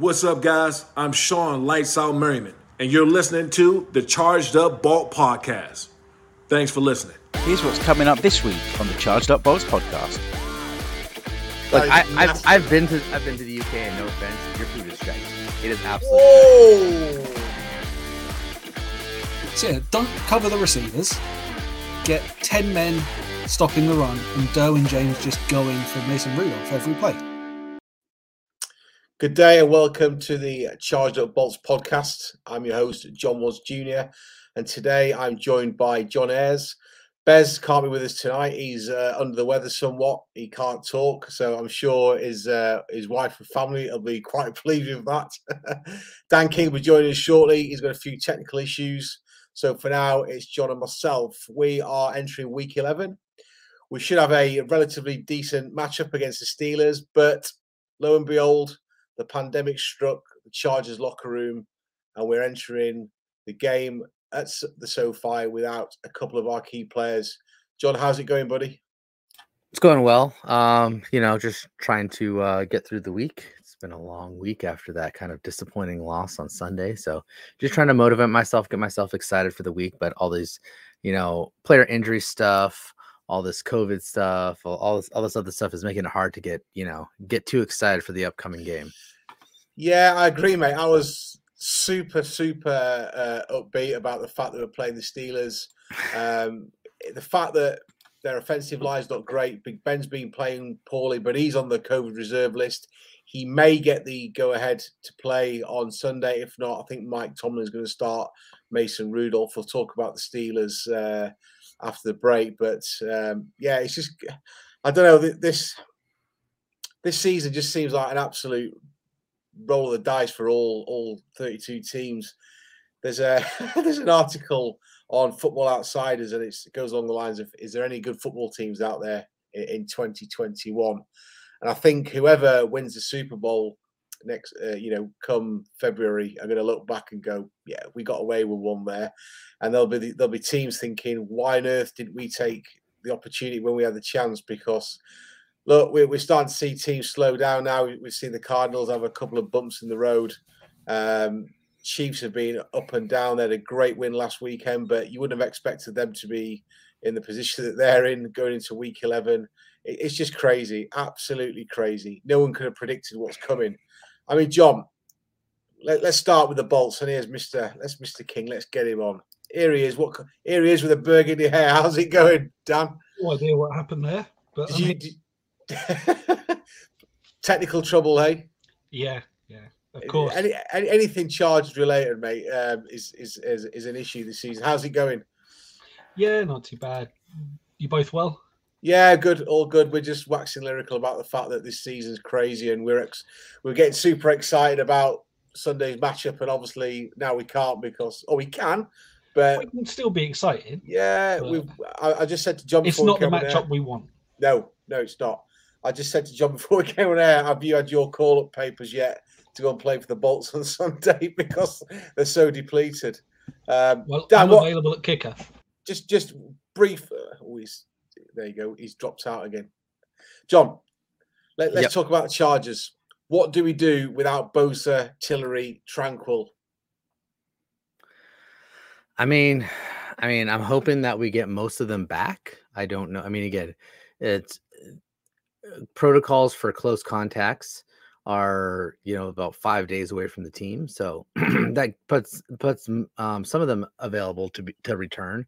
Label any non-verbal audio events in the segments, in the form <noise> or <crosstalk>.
What's up, guys? I'm Shawne Lights Out Merriman, and you're listening to the Charged Up Bolt Podcast. Thanks for listening. Here's what's coming up this week on the Charged Up Bolts podcast. Look, I, I've, I've been to I've been to the UK, and no offense, your food is shite. It is absolutely. Whoa! So yeah, don't cover the receivers. Get ten men stopping the run, and Derwin James just going for Mason Rudolph every play. Good day and welcome to the Charged Up Bolts podcast. I'm your host, John Woz Jr., and today I'm joined by John Ayers. Bez can't be with us tonight. He's uh, under the weather somewhat. He can't talk, so I'm sure his uh, his wife and family will be quite <laughs> pleased with that. <laughs> Dan King will be joining us shortly. He's got a few technical issues. So for now, it's John and myself. We are entering week 11. We should have a relatively decent matchup against the Steelers, but lo and behold, the pandemic struck the Chargers locker room, and we're entering the game at the SoFi without a couple of our key players. John, how's it going, buddy? It's going well. Um, you know, just trying to uh, get through the week. It's been a long week after that kind of disappointing loss on Sunday. So just trying to motivate myself, get myself excited for the week. But all these, you know, player injury stuff, all this COVID stuff, all, all this all this other stuff is making it hard to get, you know, get too excited for the upcoming game. Yeah, I agree, mate. I was super, super uh, upbeat about the fact that we're playing the Steelers. Um, the fact that their offensive line is not great. Big Ben's been playing poorly, but he's on the COVID reserve list. He may get the go ahead to play on Sunday. If not, I think Mike Tomlin is going to start Mason Rudolph. We'll talk about the Steelers uh, after the break. But um, yeah, it's just, I don't know, this this season just seems like an absolute roll of the dice for all all 32 teams. There's a <laughs> there's an article on Football Outsiders, and it goes along the lines of: Is there any good football teams out there in, in 2021? And I think whoever wins the Super Bowl next, uh, you know, come February, I'm going to look back and go, yeah, we got away with one there. And there'll be there'll be teams thinking, why on earth didn't we take the opportunity when we had the chance? Because look, we're, we're starting to see teams slow down now. We've seen the Cardinals have a couple of bumps in the road. Um, Chiefs have been up and down. They had a great win last weekend, but you wouldn't have expected them to be in the position that they're in going into week 11. It's just crazy, absolutely crazy. No one could have predicted what's coming. I mean, John, let, us start with the bolts. And here's Mr. Let's Mr. King. Let's get him on. Here he is. What? Here he is with a burgundy hair. How's it going, Dan? No idea what happened there, but did you, did, <laughs> Technical trouble, hey? Yeah, yeah, of course. Any, any, anything charged related, mate, um, is, is is is an issue this season. How's it going? Yeah, not too bad. You both well? Yeah, good, all good. We're just waxing lyrical about the fact that this season's crazy, and we're ex- we're getting super excited about Sunday's matchup, and obviously now we can't because, oh, we can, but we can still be excited. Yeah, we. I, I, just said to John, it's not the matchup we want. No, no, it's not. I just said to John <laughs> before we came on air, have you had your call up papers yet to go and play for the Bolts on <laughs> Sunday <laughs> because they're so depleted? Um, well, Dan, I'm what, available at kicker. Just, just brief. Uh, oh, he's, there you go. He's dropped out again. John, let, us yep. talk about the Chargers. What do we do without Bosa, Tillery, Tranquill? I mean, I mean, I'm hoping that we get most of them back. I don't know. I mean, again, it's protocols for close contacts are you know about five days away from the team so <clears throat> that puts puts um, some of them available to be to return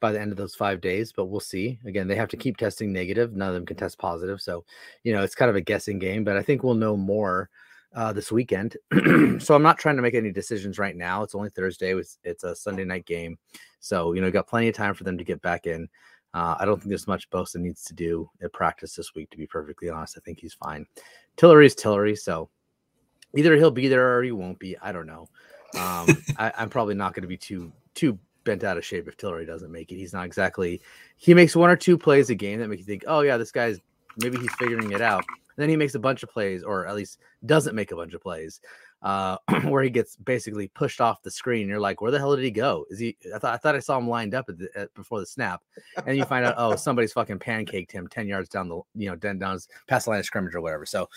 by the end of those five days but we'll see. Again they have to keep testing negative. None of them can test positive so you know it's kind of a guessing game but i think we'll know more uh, this weekend. <clears throat> So i'm not trying to make any decisions right now. It's only thursday. It's, it's a sunday night game so you know got plenty of time for them to get back in uh, I don't think there's much Bosa needs to do at practice this week, to be perfectly honest. I think he's fine. Tillery's Tillery, so either he'll be there or he won't be. I don't know. Um, <laughs> I, am probably not going to be too too bent out of shape if Tillery doesn't make it. He's not exactly. He makes one or two plays a game that make you think, oh yeah, this guy's maybe he's figuring it out. And then he makes a bunch of plays, or at least doesn't make a bunch of plays uh, <clears throat> where he gets basically pushed off the screen. You're like, where the hell did he go? Is he? I thought I thought I saw him lined up at the, at, before the snap, and you find out, oh, somebody's fucking pancaked him ten yards down the, you know, down, down past the line of scrimmage or whatever. So,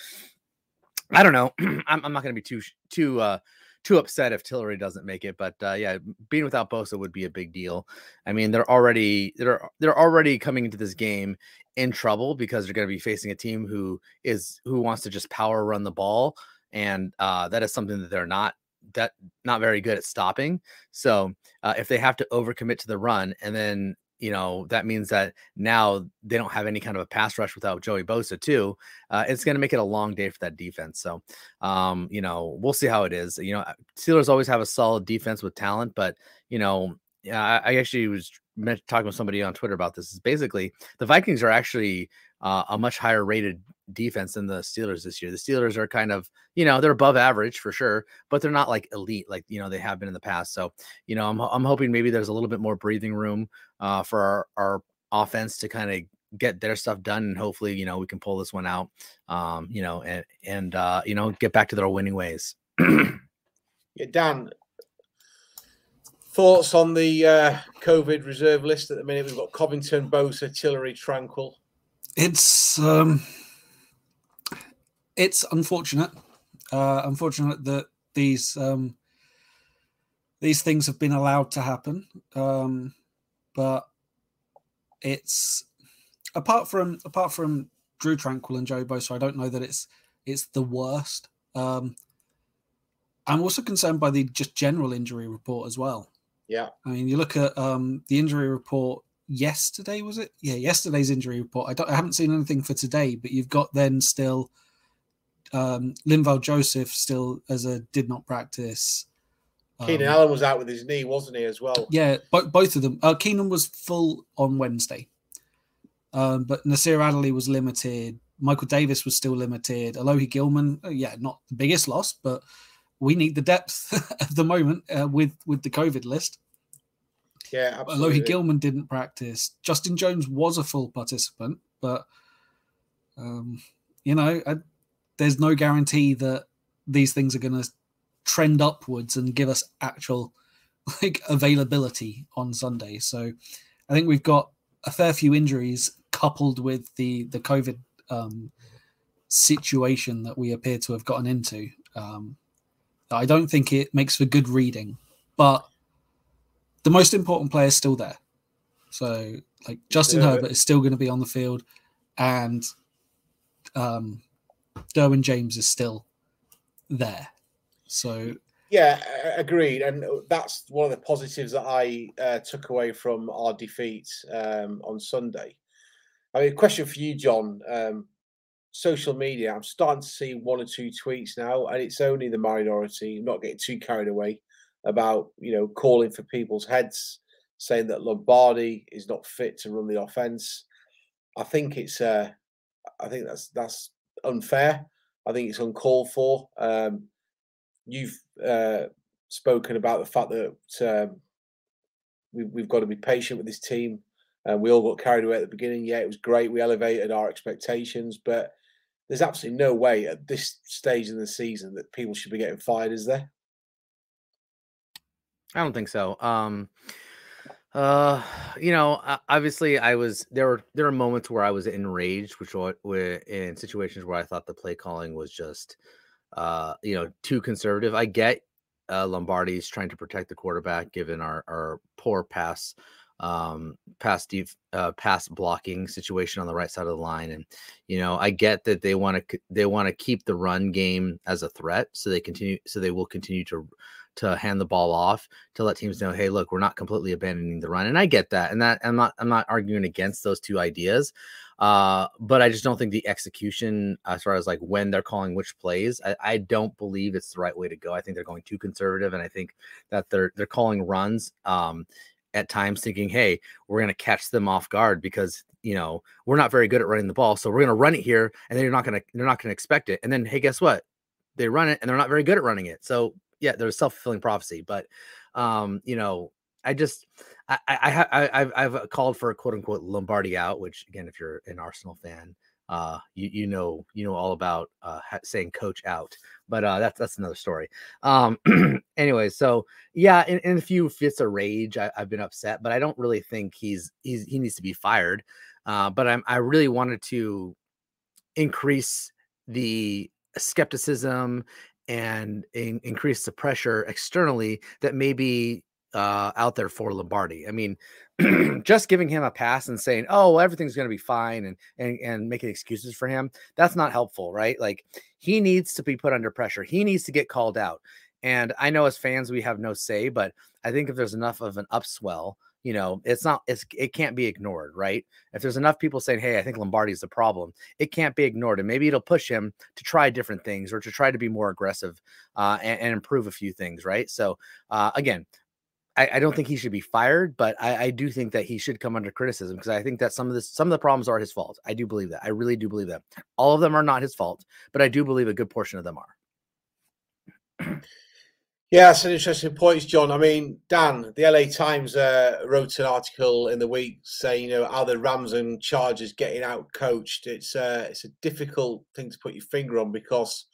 I don't know. <clears throat> I'm, I'm not going to be too too uh, too upset if Tillery doesn't make it, but uh, yeah, being without Bosa would be a big deal. I mean, they're already they're they're already coming into this game in trouble because they're going to be facing a team who is who wants to just power run the ball, and uh, that is something that they're not that not very good at stopping. So uh, if they have to overcommit to the run and then you know that means that now they don't have any kind of a pass rush without Joey Bosa too. Uh, it's going to make it a long day for that defense. So, um, you know, we'll see how it is. You know, Steelers always have a solid defense with talent, but you know, I, I actually was talking with somebody on Twitter about this. Is basically the Vikings are actually uh, a much higher rated defense than the Steelers this year. The Steelers are kind of, you know, they're above average for sure, but they're not like elite like you know they have been in the past. So, you know, I'm I'm hoping maybe there's a little bit more breathing room uh, for our, our offense to kind of get their stuff done and hopefully you know we can pull this one out um you know and and uh you know get back to their winning ways <clears throat> yeah dan thoughts on the uh covid reserve list at the minute we've got covington bosa tillery tranquill it's um it's unfortunate uh unfortunate that these um these things have been allowed to happen um but it's apart from apart from Drue Tranquill and Joe Bosa, I don't know that it's it's the worst. Um, I'm also concerned by the just general injury report as well. Yeah, I mean, you look at um, the injury report yesterday was it? Yeah, yesterday's injury report. I don't, I haven't seen anything for today, but you've got then still um, Linval Joseph still as a did not practice. Keenan um, Allen was out with his knee, wasn't he, as well? Yeah, bo- both of them. Uh, Keenan was full on Wednesday, um, but Nasir Adderley was limited. Michael Davis was still limited. Alohi Gilman, uh, yeah, not the biggest loss, but we need the depth <laughs> at the moment uh, with with the COVID list. Yeah, absolutely. Alohi Gilman didn't practice. Justin Jones was a full participant, but um, you know, I, there's no guarantee that these things are going to trend upwards and give us actual <laughs> like availability on Sunday. So I think we've got a fair few injuries coupled with the the COVID um, situation that we appear to have gotten into. Um, I don't think it makes for good reading, but the most important player is still there. So like Justin yeah. Herbert is still going to be on the field, and um, Derwin James is still there. So yeah, agreed, and that's one of the positives that I uh, took away from our defeat um, on Sunday. I mean, question for you, John. Um, social media, I'm starting to see one or two tweets now, and it's only the minority. I'm not getting too carried away about you know calling for people's heads, saying that Lombardi is not fit to run the offense. I think it's uh, I think that's that's unfair. I think it's uncalled for. Um, you've uh, spoken about the fact that um, we, we've got to be patient with this team. Uh, we all got carried away at the beginning. Yeah, it was great. We elevated our expectations, but there's absolutely no way at this stage in the season that people should be getting fired, is there? I don't think so. Um, uh, you know, obviously, I was there. Were there were moments where I was enraged, which were in situations where I thought the play calling was just uh, you know, too conservative. I get uh, Lombardi's trying to protect the quarterback given our, our poor pass um pass deep uh pass blocking situation on the right side of the line and you know i get that they want to they want to keep the run game as a threat so they continue so they will continue to to hand the ball off to let teams know hey look we're not completely abandoning the run and i get that and that i'm not i'm not arguing against those two ideas uh, but I just don't think the execution, as far as like when they're calling which plays, I, I, don't believe it's the right way to go. I think they're going too conservative, and I think that they're they're calling runs um, at times, thinking, "Hey, we're going to catch them off guard because you know we're not very good at running the ball, so we're going to run it here, and then you're not going to they're not going to expect it, and then hey, guess what? They run it, and they're not very good at running it. So yeah, there's self fulfilling prophecy, but um, you know, I just I, I, I I've, I've called for a quote unquote Lombardi out, which again, if you're an Arsenal fan, uh, you you know you know all about uh, saying coach out, but uh, that's that's another story. Um, <clears throat> anyway, so yeah, in, in a few fits of rage, I, have been upset, but I don't really think he's he's he needs to be fired. Uh, but I'm I really wanted to increase the skepticism and in, increase the pressure externally that may be uh, out there for Lombardi. I mean, <clears throat> just giving him a pass and saying, "Oh, well, everything's going to be fine," and and and making excuses for him, that's not helpful, right? Like he needs to be put under pressure. He needs to get called out. And I know as fans we have no say, but I think if there's enough of an upswell, you know, it's not it's it can't be ignored, right? If there's enough people saying, "Hey, I think Lombardi's the problem," it can't be ignored, and maybe it'll push him to try different things or to try to be more aggressive uh, and, and improve a few things, right? So uh, again, I, I, don't think he should be fired, but I, I do think that he should come under criticism because I think that some of this, some of the problems are his fault. I do believe that. I really do believe that. All of them are not his fault, but I do believe a good portion of them are. Yeah, that's an interesting point, John. I mean, Dan, the LA Times uh, wrote an article in the week saying, you know, are the Rams and Chargers getting out coached? It's uh, it's a difficult thing to put your finger on because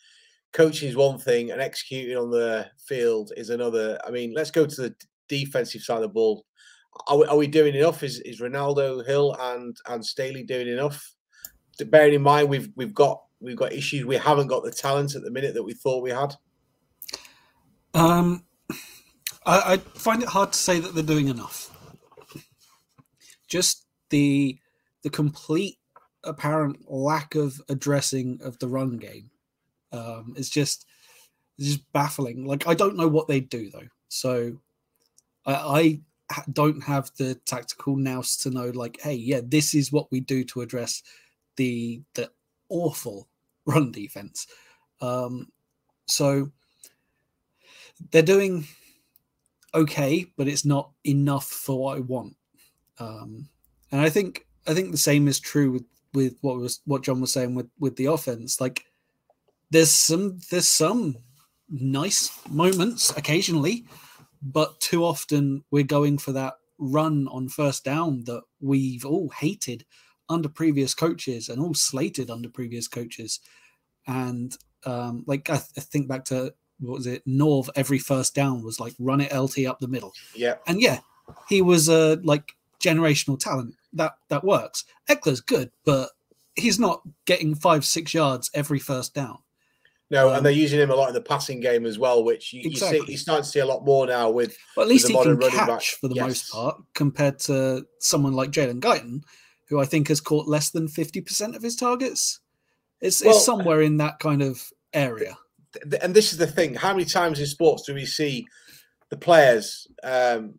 coaching is one thing and executing on the field is another. I mean, let's go to the defensive side of the ball. Are we, are we doing enough? Is is Renaldo Hill and and Staley doing enough? Bearing in mind we've we've got we've got issues. We haven't got the talent at the minute that we thought we had. Um, I, I find it hard to say that they're doing enough. Just the the complete apparent lack of addressing of the run game um, is just it's just baffling. Like I don't know what they do though, so I, I don't have the tactical nous to know like, hey, yeah, this is what we do to address the the awful run defense. Um, so they're doing okay, but it's not enough for what I want. Um, and I think I think the same is true with with what was what John was saying with with the offense. Like there's some there's some nice moments occasionally but too often we're going for that run on first down that we've all hated under previous coaches and all slated under previous coaches. And um, like I, th- I think back to was it? Norv every first down was like run it LT up the middle. Yeah. And yeah, he was a like generational talent. That that works. Ekeler's good, but he's not getting five, six yards every first down. No, um, and they're using him a lot in the passing game as well, which you, exactly. you see, you start to see a lot more now with. Well, at least he can catch back. for the yes. most part, compared to someone like Jalen Guyton, who I think has caught less than fifty percent of his targets. It's, well, it's somewhere in that kind of area. And this is the thing: how many times in sports do we see the players um,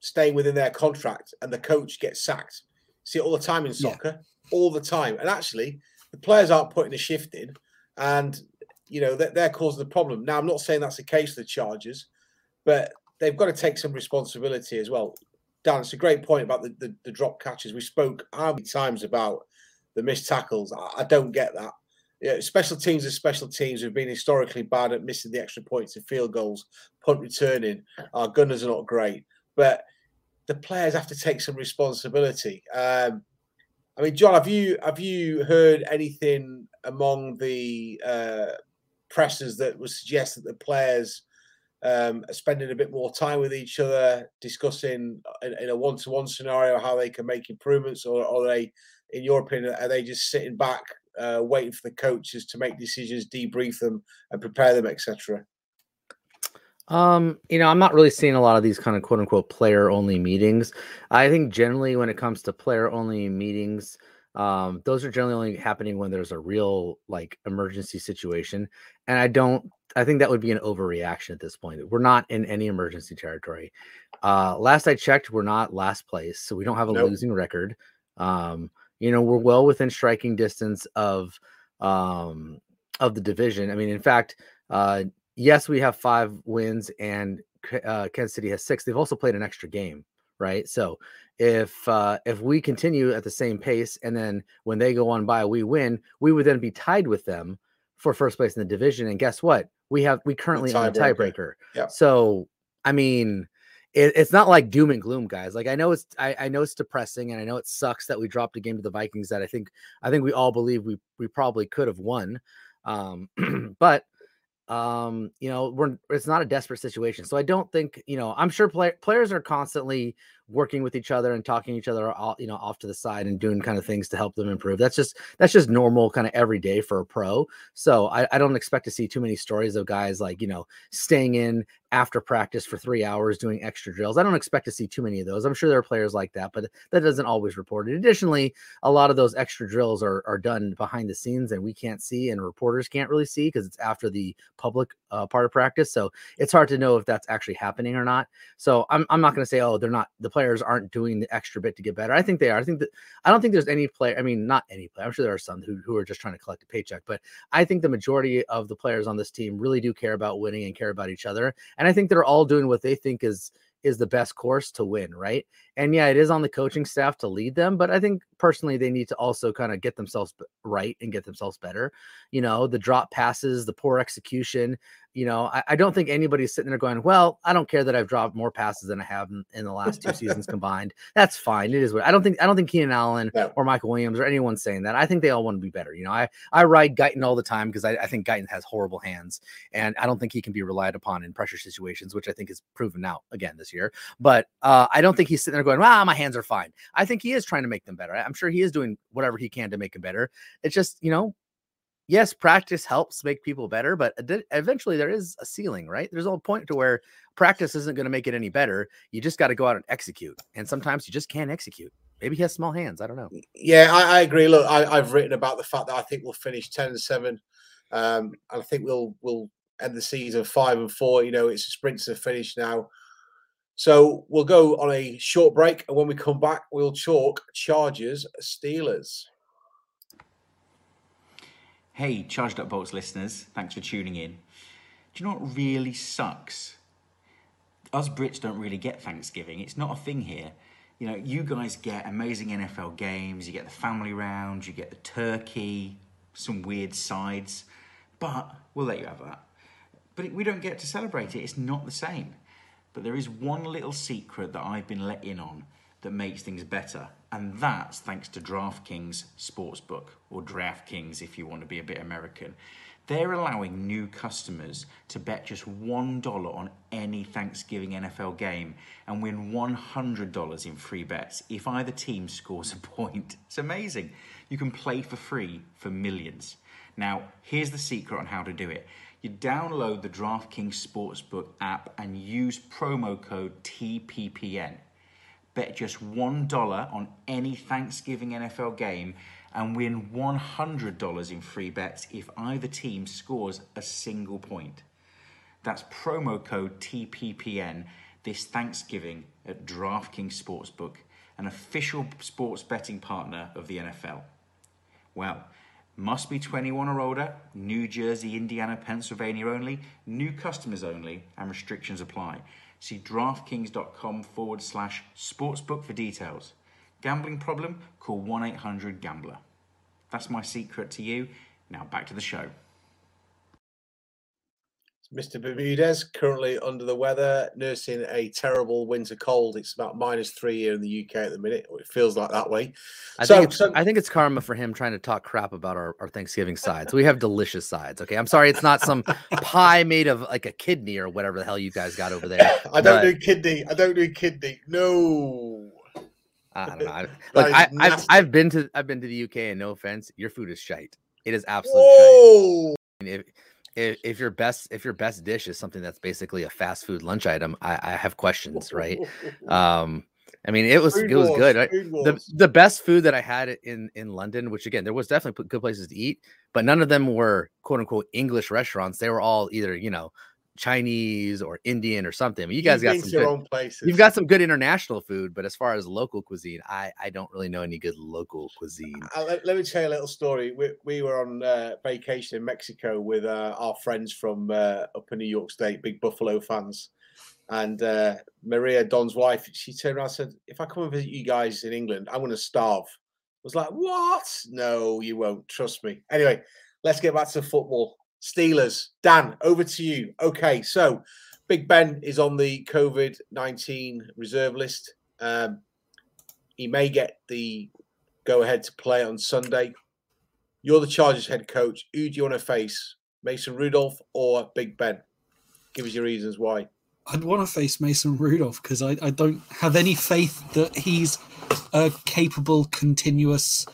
staying within their contract and the coach gets sacked? See it all the time in soccer, yeah. all the time. And actually, the players aren't putting a shift in, and you know, they're, they're causing the problem. Now, I'm not saying that's the case for the Chargers, but they've got to take some responsibility as well. Dan, it's a great point about the, the, the drop catches. We spoke how many times about the missed tackles. I, I don't get that. Yeah, special teams are special teams have been historically bad at missing the extra points and field goals, punt returning. Our gunners are not great, but the players have to take some responsibility. Um, I mean, John, have you have you heard anything among the uh, pressers that would suggest that the players um, are spending a bit more time with each other, discussing in, in a one-to-one scenario how they can make improvements, or, or are they, in your opinion, are they just sitting back, uh, waiting for the coaches to make decisions, debrief them, and prepare them, etc. Um, you know, I'm not really seeing a lot of these kind of quote unquote player only meetings. I think generally when it comes to player only meetings, um, those are generally only happening when there's a real like emergency situation. And I don't, I think that would be an overreaction at this point. We're not in any emergency territory. Uh, last I checked, we're not last place, so we don't have a nope. losing record. Um, you know, we're well within striking distance of um of the division. I mean, in fact, uh, yes, we have five wins and uh, Kansas City has six. They've also played an extra game, right? So if uh, if we continue at the same pace and then when they go on by we win, we would then be tied with them for first place in the division. And guess what? We have we currently on a tiebreaker. Yeah. So I mean, it, it's not like doom and gloom, guys. Like I know it's I, I know it's depressing and I know it sucks that we dropped a game to the Vikings that I think I think we all believe we we probably could have won. Um, <clears throat> but um you know we're it's not a desperate situation so i don't think you know i'm sure play, players are constantly working with each other and talking each other all, you know off to the side and doing kind of things to help them improve that's just that's just normal kind of every day for a pro so I, I don't expect to see too many stories of guys like you know staying in after practice for three hours doing extra drills. I don't expect to see too many of those. I'm sure there are players like that, but that doesn't always report it. Additionally, a lot of those extra drills are, are done behind the scenes and we can't see and reporters can't really see because it's after the public uh, part of practice. So it's hard to know if that's actually happening or not. So I'm, I'm not going to say, oh, they're not, the players aren't doing the extra bit to get better. I think they are. I think that, I don't think there's any player, I mean, not any player. I'm sure there are some who, who are just trying to collect a paycheck, but I think the majority of the players on this team really do care about winning and care about each other. And I think they're all doing what they think is is the best course to win, right? And yeah, it is on the coaching staff to lead them, but I think personally they need to also kind of get themselves right and get themselves better. You know, the drop passes, the poor execution, you know, I, I, don't think anybody's sitting there going, "Well, I don't care that I've dropped more passes than I have in, in the last two seasons combined. That's fine. It is what I don't think. I don't think Keenan Allen no. or Michael Williams or anyone saying that. I think they all want to be better. You know, I I ride Guyton all the time because I, I think Guyton has horrible hands, and I don't think he can be relied upon in pressure situations, which I think is proven out again this year. But uh, I don't think he's sitting there going, "Wow, my hands are fine." I think he is trying to make them better. I'm sure he is doing whatever he can to make them better. It's just you know yes, practice helps make people better, but eventually there is a ceiling, right? There's a point to where practice isn't going to make it any better. You just got to go out and execute. And sometimes you just can't execute. Maybe he has small hands. I don't know. Yeah, I, I agree. Look, I, have written about the fact that I think we'll finish 10 and 7. Um, I think we'll we'll end the season five and four. You know, it's a sprint to finish now. So we'll go on a short break, and when we come back, we'll chalk Chargers Steelers. Hey, Charged Up Bolts listeners, thanks for tuning in. Do you know what really sucks? Us Brits don't really get Thanksgiving. It's not a thing here. You know, you guys get amazing NFL games, you get the family round, you get the turkey, some weird sides, but we'll let you have that. But we don't get to celebrate it. It's not the same. But there is one little secret that I've been let in on that makes things better. And that's thanks to DraftKings Sportsbook, or DraftKings if you want to be a bit American. They're allowing new customers to bet just $1 on any Thanksgiving NFL game and win $100 in free bets if either team <laughs> scores a point. It's amazing. You can play for free for millions. Now, here's the secret on how to do it. You download the DraftKings Sportsbook app and use promo code TPPN bet just $1 on any Thanksgiving NFL game and win $100 in free bets if either team scores a single point. That's promo code TPPN this Thanksgiving at DraftKings Sportsbook, an official sports betting partner of the NFL. Well, must be 21 or older, New Jersey, Indiana, Pennsylvania only, new customers only, and restrictions apply. See DraftKings.com forward slash sportsbook for details. Gambling problem? Call 1 800 Gambler. That's my secret to you. Now back to the show. Mr. Bermudez currently under the weather, nursing a terrible winter cold. It's about minus three here in the UK at the minute. It feels like that way. I so, think it's, so, I think it's karma for him trying to talk crap about our, our Thanksgiving sides. We have delicious sides. Okay, I'm sorry, it's not some <laughs> pie made of like a kidney or whatever the hell you guys got over there. <laughs> I don't but, do kidney. I don't do kidney. No. I don't know. <laughs> Look, I, have I've been to I've been to the UK, and no offense, your food is shite. It is absolute Whoa. shite. If, if, if your best if your best dish is something that's basically a fast food lunch item, I, I have questions, right? <laughs> Um, I mean, it was food it was good. Right? The the best food that I had in in London, which again there was definitely good places to eat, but none of them were quote unquote English restaurants. They were all either you know Chinese or Indian or something. I mean, you guys got some good, places. You've got some good international food, but as far as local cuisine, I I don't really know any good local cuisine. Uh, let, let, me tell you a little story. We, we were on uh, vacation in Mexico with uh, our friends from uh, up in New York State, big Buffalo fans. And uh, Maria Don's wife, she turned around and said, "If I come and visit you guys in England, I'm going to starve." I was like, "What? No, you won't. Trust me." Anyway, let's get back to football. Steelers. Dan, over to you. Okay, so Big Ben is on the COVID 19 reserve list. Um, he may get the go ahead to play on Sunday. You're the Chargers head coach. Who do you want to face, Mason Rudolph or Big Ben? Give us your reasons why. I'd want to face Mason Rudolph because I, I don't have any faith that he's a capable, continuous,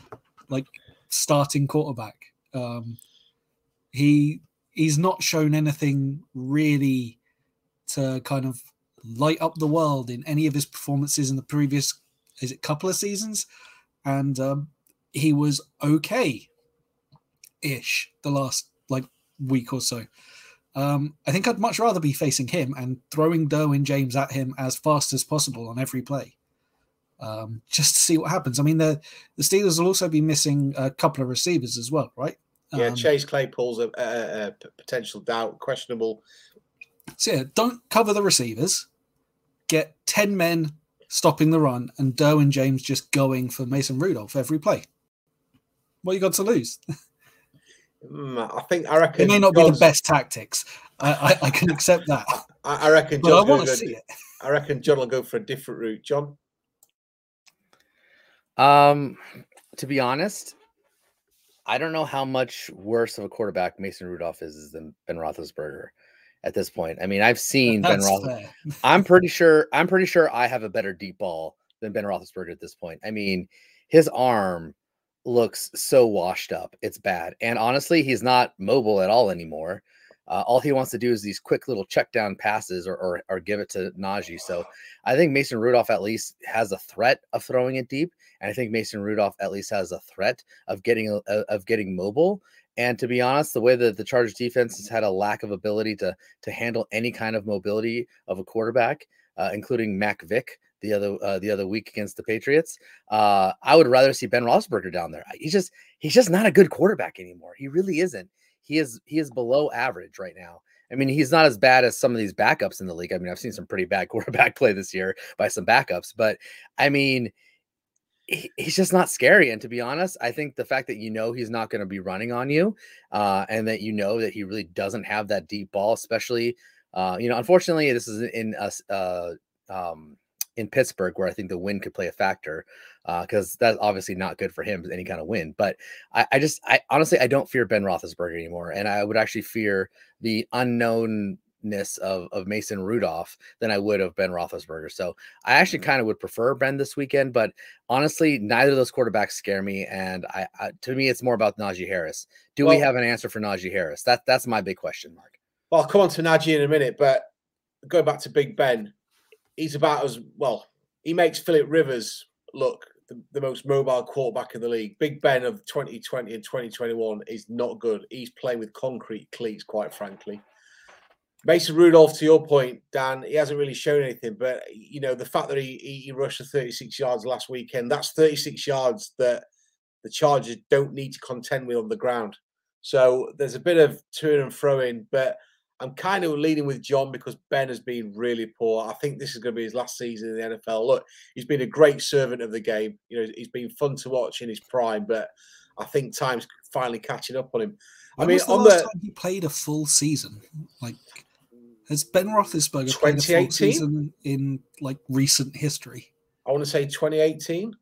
like starting quarterback. Um, he he's not shown anything really to kind of light up the world in any of his performances in the previous is it couple of seasons, and um, he was okay, ish the last like week or so. Um, I think I'd much rather be facing him and throwing Derwin James at him as fast as possible on every play, um, just to see what happens. I mean, the the Steelers will also be missing a couple of receivers as well, right? Yeah, Um, Chase Claypool's a potential doubt, questionable. So yeah, don't cover the receivers. Get ten men stopping the run, and Derwin James just going for Mason Rudolph every play. What you got to lose? Mm, I think I reckon It may not be the best tactics. I, I, I can accept that, <laughs> I, I reckon but I want to see it. I reckon John will go for a different route. John, Um, to be honest, I don't know how much worse of a quarterback Mason Rudolph is than Ben Roethlisberger at this point. I mean, I've seen Ben Roethlisberger. I'm pretty sure. I'm pretty sure I have a better deep ball than Ben Roethlisberger at this point. I mean, his arm looks so washed up. It's bad, and honestly, he's not mobile at all anymore. Uh, all he wants to do is these quick little check down passes or, or or give it to Najee. So I think Mason Rudolph at least has a threat of throwing it deep, and I think Mason Rudolph at least has a threat of getting a- of getting mobile. And to be honest, the way that the Chargers defense has had a lack of ability to to handle any kind of mobility of a quarterback, uh, including Mac Vick the other uh, the other week against the Patriots, uh, I would rather see Ben Roethlisberger down there. He's just he's just not a good quarterback anymore. He really isn't. He is he is below average right now. I mean, he's not as bad as some of these backups in the league. I mean, I've seen some pretty bad <laughs> quarterback play this year by some backups, but I mean, he- he's just not scary. And to be honest, I think the fact that you know he's not going to be running on you, uh, and that you know that he really doesn't have that deep ball, especially, uh, you know, unfortunately, this is in us, uh, um, in Pittsburgh, where I think the wind could play a factor, Uh, because that's obviously not good for him any kind of win. But I, I just, I honestly, I don't fear Ben Roethlisberger anymore, and I would actually fear the unknownness of of Mason Rudolph than I would of Ben Roethlisberger. So I actually mm-hmm. kind of would prefer Ben this weekend, but honestly, neither of those quarterbacks scare me. And I, I to me, it's more about Najee Harris. Do we have an answer for Najee Harris? That that's my big question mark. well, I'll come on to Najee in a minute, but going back to Big Ben, he's about as well. He makes Philip Rivers look the, the most mobile quarterback in the league. Big Ben of 2020 and 2021 is not good. He's playing with concrete cleats, quite frankly. Mason Rudolph, to your point, Dan, he hasn't really shown anything, but you know the fact that he, he he rushed for 36 yards last weekend, that's 36 yards that the Chargers don't need to contend with on the ground. So there's a bit of turn and throw in, but I'm kind of leaning with John because Ben has been really poor. I think this is going to be his last season in the NFL. Look, he's been a great servant of the game. You know, he's been fun to watch in his prime, but I think time's finally catching up on him. I mean, the on last the time he played a full season? Like, has Ben Roethlisberger played a full season in like recent history? I want to say 2018.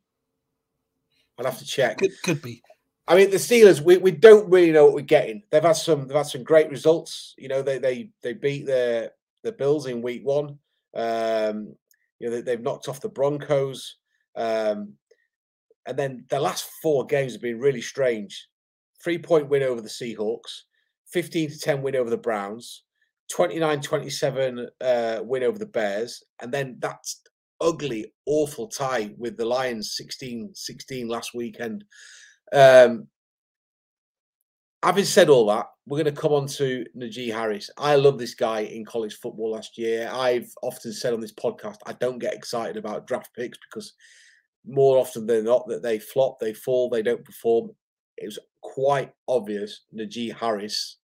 I'll have to check. Could could be. I mean, the Steelers, we, we don't really know what we're getting. They've had some they've had some great results. You know, they they they beat the the Bills in week one. Um, you know, they, they've knocked off the Broncos. Um, and then the last four games have been really strange. Three point win over the Seahawks, 15 to 10 win over the Browns, 29 27 uh, win over the Bears, and then that's ugly, awful tie with the Lions 16 16 last weekend. Um, having said all that, we're going to come on to Najee Harris. I love this guy in college football last year. I've often said on this podcast, I don't get excited about draft picks because more often than not that they flop, they fall, they don't perform. It was quite obvious Najee Harris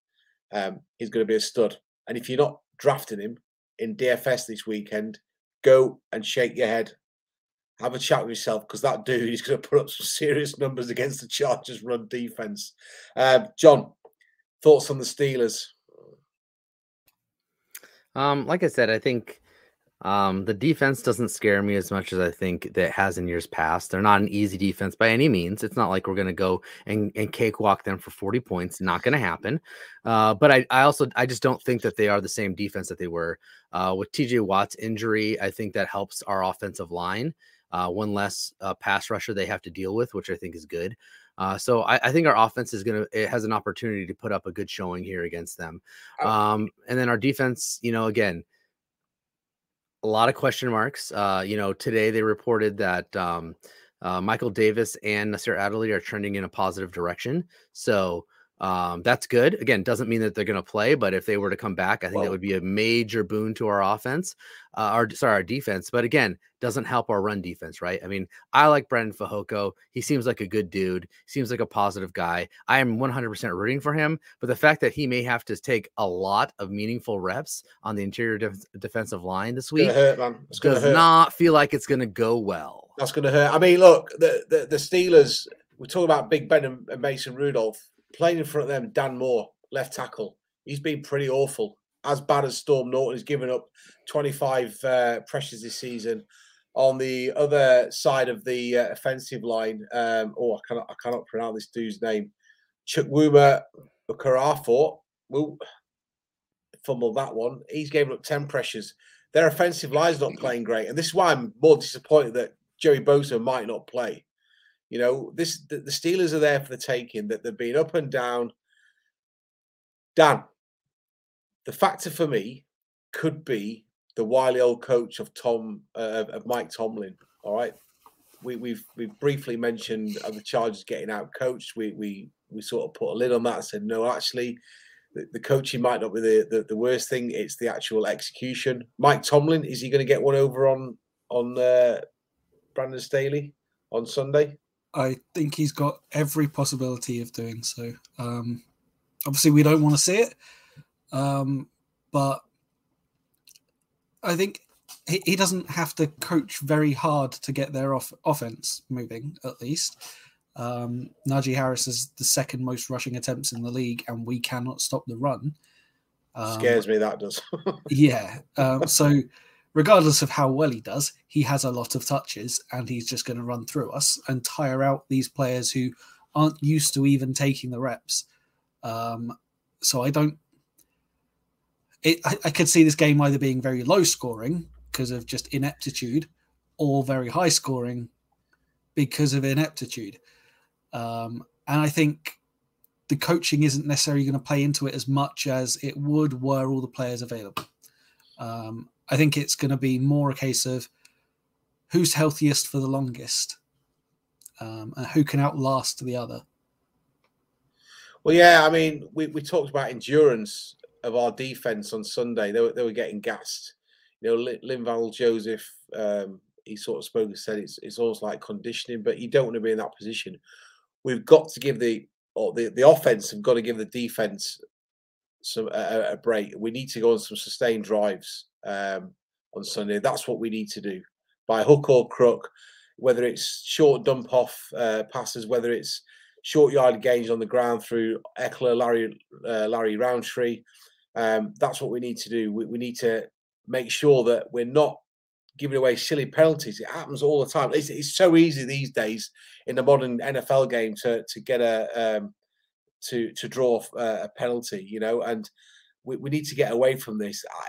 um, is going to be a stud. And if you're not drafting him in DFS this weekend, go and shake your head have a chat with yourself because that dude is going to put up some serious numbers against the Chargers' run defense. Um, John, thoughts on the Steelers? Um, like I said, I think Um, the defense doesn't scare me as much as I think that has in years past. They're not an easy defense by any means. It's not like we're going to go and, and cakewalk them for 40 points. Not going to happen. Uh, but I, I also I just don't think that they are the same defense that they were. Uh, with TJ Watt's injury, I think that helps our offensive line. Uh, one less uh, pass rusher they have to deal with, which I think is good. Uh, so I, I, think our offense is gonna it has an opportunity to put up a good showing here against them. Um, and then our defense, you know, again, a lot of question marks. Uh, you know, today they reported that um, uh, Michael Davis and Nasir Adderley are trending in a positive direction. So um, that's good. Again, doesn't mean that they're going to play, but if they were to come back, I think that would be a major boon to our offense, uh, our sorry, our defense. But again, doesn't help our run defense, right? I mean, I like Brendan Fehoko. He seems like a good dude. Seems like a positive guy. I am 100% rooting for him. But the fact that he may have to take a lot of meaningful reps on the interior def- defensive line this week hurt, does hurt. not feel like it's going to go well. That's going to hurt. I mean, look, the, the the Steelers. We talk about Big Ben and Mason Rudolph playing in front of them, Dan Moore, left tackle. He's been pretty awful. As bad as Storm Norton has given up 25 uh, pressures this season. On the other side of the uh, offensive line, um, oh, I cannot, I cannot pronounce this dude's name. Chukwuma Okorafor, well, fumble that one. He's given up 10 pressures. Their offensive line's not playing great. And this is why I'm more disappointed that Joey Bosa might not play. You know, this the, the Steelers are there for the taking. That they've been up and down. Dan, the factor for me could be the wily old coach of Tom uh, of Mike Tomlin. All right, we, we've we've briefly mentioned the Chargers getting out coached. We we we sort of put a lid on that and said no, actually, the, the coaching might not be the, the, the worst thing. It's the actual execution. Mike Tomlin is he going to get one over on on uh, Brandon Staley on Sunday? I think he's got every possibility of doing so. Um, obviously, we don't want to see it, um, but I think he, he, doesn't have to coach very hard to get their off, offense moving. At least, um, Najee Harris is the second most rushing attempts in the league, and we cannot stop the run. Um, Scares me that does. <laughs> yeah. Um, so regardless of how well he does, he has a lot of touches and he's just going to run through us and tire out these players who aren't used to even taking the reps. Um, so I don't. It, I, I could see this game either being very low scoring because of just ineptitude or very high scoring because of ineptitude. Um, and I think the coaching isn't necessarily going to play into it as much as it would were all the players available. Um, I think it's going to be more a case of who's healthiest for the longest um, and who can outlast the other. Well, yeah, I mean, we, we talked about endurance of our defense on Sunday. They were, they were getting gassed. You know, Linval Joseph, um, he sort of spoke and said it's, it's almost like conditioning, but you don't want to be in that position. We've got to give the or the, the offense have got to give the defense some a, a break. We need to go on some sustained drives um, on Sunday. That's what we need to do by hook or crook, whether it's short dump off uh, passes, whether it's short yard gains on the ground through Ekeler, Larry, uh, Larry Rountree. Um, that's what we need to do. We, we, need to make sure that we're not giving away silly penalties. It happens all the time. It's, it's so easy these days in the modern NFL game to to get a um, to to draw uh, a penalty, you know, and we, we need to get away from this. I,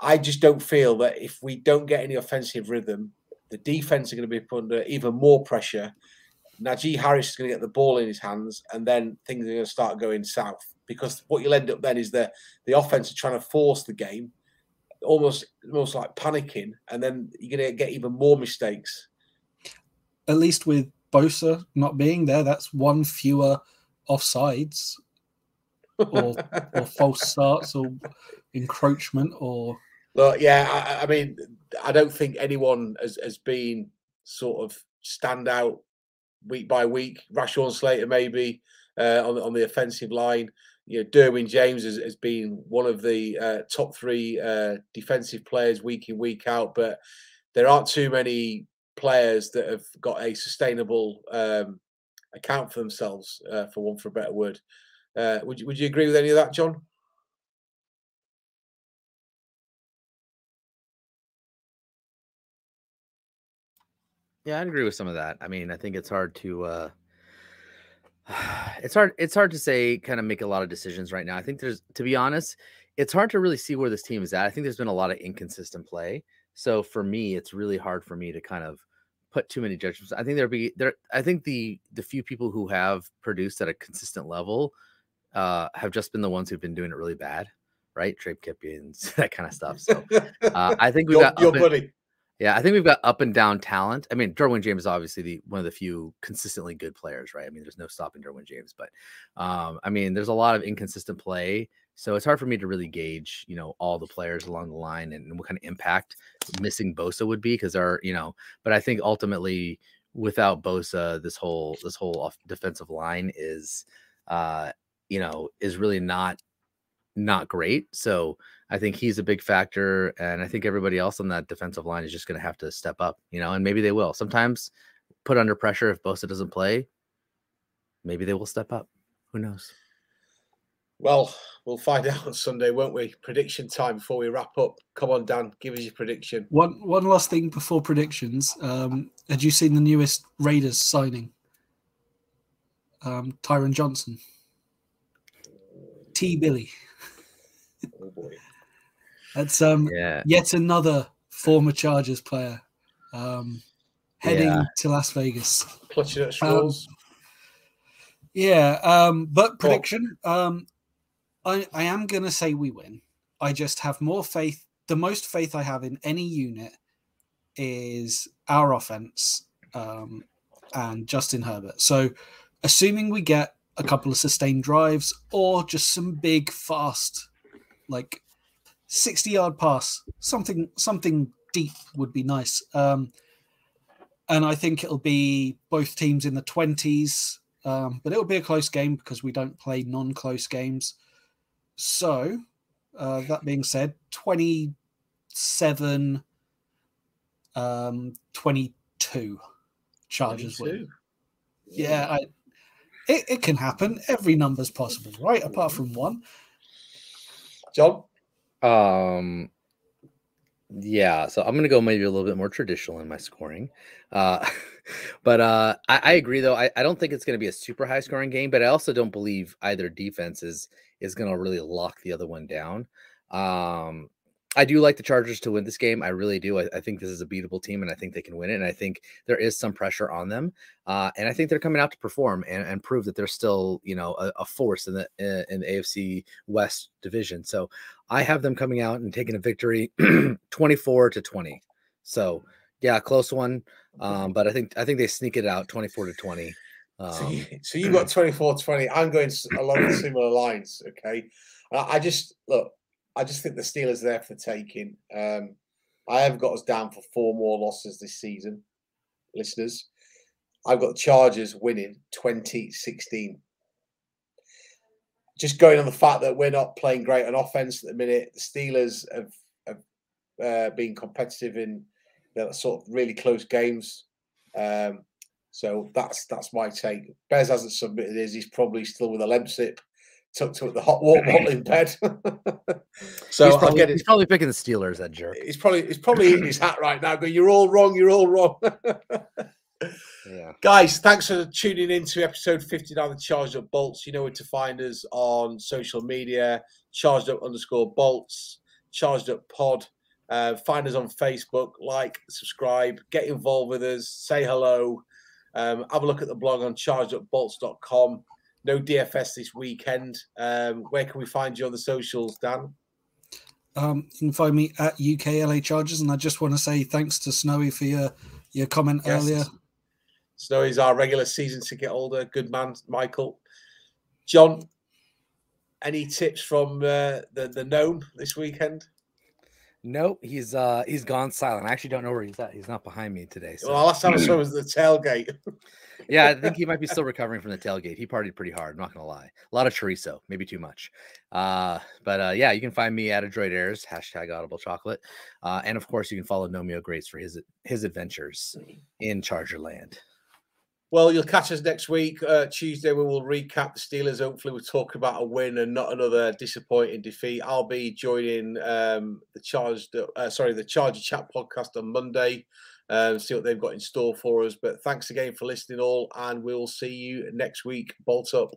I just don't feel that if we don't get any offensive rhythm, the defense are going to be put under even more pressure. Najee Harris is going to get the ball in his hands, and then things are going to start going south. Because what you'll end up then is the the offense are trying to force the game, almost almost like panicking, and then you're going to get even more mistakes. At least with Bosa not being there, that's one fewer offsides or or <laughs> false starts or encroachment or well yeah I, I, mean i don't think anyone has, has been sort of stand out week by week. Rashawn Slater maybe uh, on, on the offensive line. You know Derwin James has, has been one of the uh, top three uh, defensive players week in week out but there aren't too many players that have got a sustainable um, account for themselves uh, for one for a better word. Uh, would you would you agree with any of that, John? Yeah, I agree with some of that. I mean, I think it's hard to uh <sighs> it's hard it's hard to say kind of make a lot of decisions right now. I think there's to be honest, it's hard to really see where this team is at. I think there's been a lot of inconsistent play. So for me, it's really hard for me to kind of put too many judgments. I think there'll be there I think the the few people who have produced at a consistent level uh have just been the ones who've been doing it really bad, right? Trade Kipians, <laughs> that kind of stuff. So uh, I think your, got your and- buddy. Yeah, I think we've got up and down talent. I mean, Derwin James is obviously the one of the few consistently good players, right? I mean, there's no stopping Derwin James, but um, I mean, there's a lot of inconsistent play, so it's hard for me to really gauge, you know, all the players along the line and, what kind of impact missing Bosa would be because they're, you know, but I think ultimately without Bosa, this whole this whole defensive line is, uh, you know, is really not not great. So I think he's a big factor, and I think everybody else on that defensive line is just going to have to step up, you know, and maybe they will. Sometimes put under pressure if Bosa doesn't play, maybe they will step up. Who knows? Well, we'll find <laughs> out on Sunday, won't we? Prediction time before we wrap up. Come on, Dan, give us your prediction. One one last thing before predictions. Um, had you seen the newest Raiders signing? Um, Tyron Johnson, T Billy. Oh boy. That's um Yeah, yet another former Chargers player um, heading Yeah. to Las Vegas. Clutching at straws. Yeah, um, but prediction. Um, I I am gonna say we win. I just have more faith. The most faith I have in any unit is our offense um, and Justin Herbert. So, assuming we get a couple of sustained drives or just some big fast, like sixty yard pass, something something deep would be nice. Um, and I think it'll be both teams in the twenties. Um, but it'll be a close game because we don't play non-close games. So, uh, that being said, 27 um, 22 Chargers win. 22. Yeah, I, it, it can happen. Every number's possible, right? Apart from one. John, Um, yeah, so I'm gonna go maybe a little bit more traditional in my scoring. Uh, <laughs> but uh, I, I agree though. I, I don't think it's gonna be a super high scoring game, but I also don't believe either defense is is gonna really lock the other one down. Um, I do like the Chargers to win this game. I really do. I, I think this is a beatable team, and I think they can win it. And I think there is some pressure on them, uh, and I think they're coming out to perform and, and prove that they're still, you know, a, a force in the uh, in the AFC West division. So I have them coming out and taking a victory, <clears throat> twenty-four to twenty. So yeah, close one, um, but I think I think they sneak it out, twenty-four to twenty. so, Um, you, so you <clears throat> got 24 20. I'm going along the similar lines. Okay. I, I just look, I just think the Steelers are there for the taking. Um, I have got us down for four more losses this season, listeners. I've got the Chargers winning 2016. Just going on the fact that we're not playing great on offense at the minute, the Steelers have, have uh, been competitive in know, sort of really close games. Um, so that's that's my take. Bez hasn't submitted his. He's probably still with a Lemsip tucked to the hot water bottle in bed. <laughs> so he's, probably, he's probably picking the Steelers, that jerk. He's probably he's probably eating his hat right now. Going, you're all wrong. You're all wrong. <laughs> Yeah. Guys, thanks for tuning in to episode 59 of Charged Up Bolts. You know where to find us on social media, charged up underscore bolts, charged up pod. Uh, find us on Facebook, like, subscribe, get involved with us, say hello. Um, have a look at the blog on chargedupbolts.com. No DFS this weekend. Um, where can we find you on the socials, Dan? Um, you can find me at UKLA Chargers, and I just want to say thanks to Snowy for your your comment Yes. earlier. Snowy's our regular season ticket holder. Good man, Michael. John, any tips from uh, the the gnome this weekend? Nope, he's uh he's gone silent. I actually don't know where he's at. He's not behind me today. So Well, last time I saw him was <clears throat> the tailgate. yeah, I <laughs> think he might be still recovering from the tailgate. He partied pretty hard, I'm not gonna lie. A lot of chorizo, maybe too much. Uh, but uh, yeah, you can find me at Adroit Airs, hashtag audible chocolate. Uh, and of course you can follow Nomeo Grace for his his adventures in Charger Land. Well, you'll catch us next week, uh, Tuesday. We will recap the Steelers. Hopefully, we'll talk about a win and not another disappointing defeat. I'll be joining um, the Charge, uh, sorry, the Charger Chat podcast on Monday. um, see what they've got in store for us. But thanks again for listening, all, and we'll see you next week. Bolt up.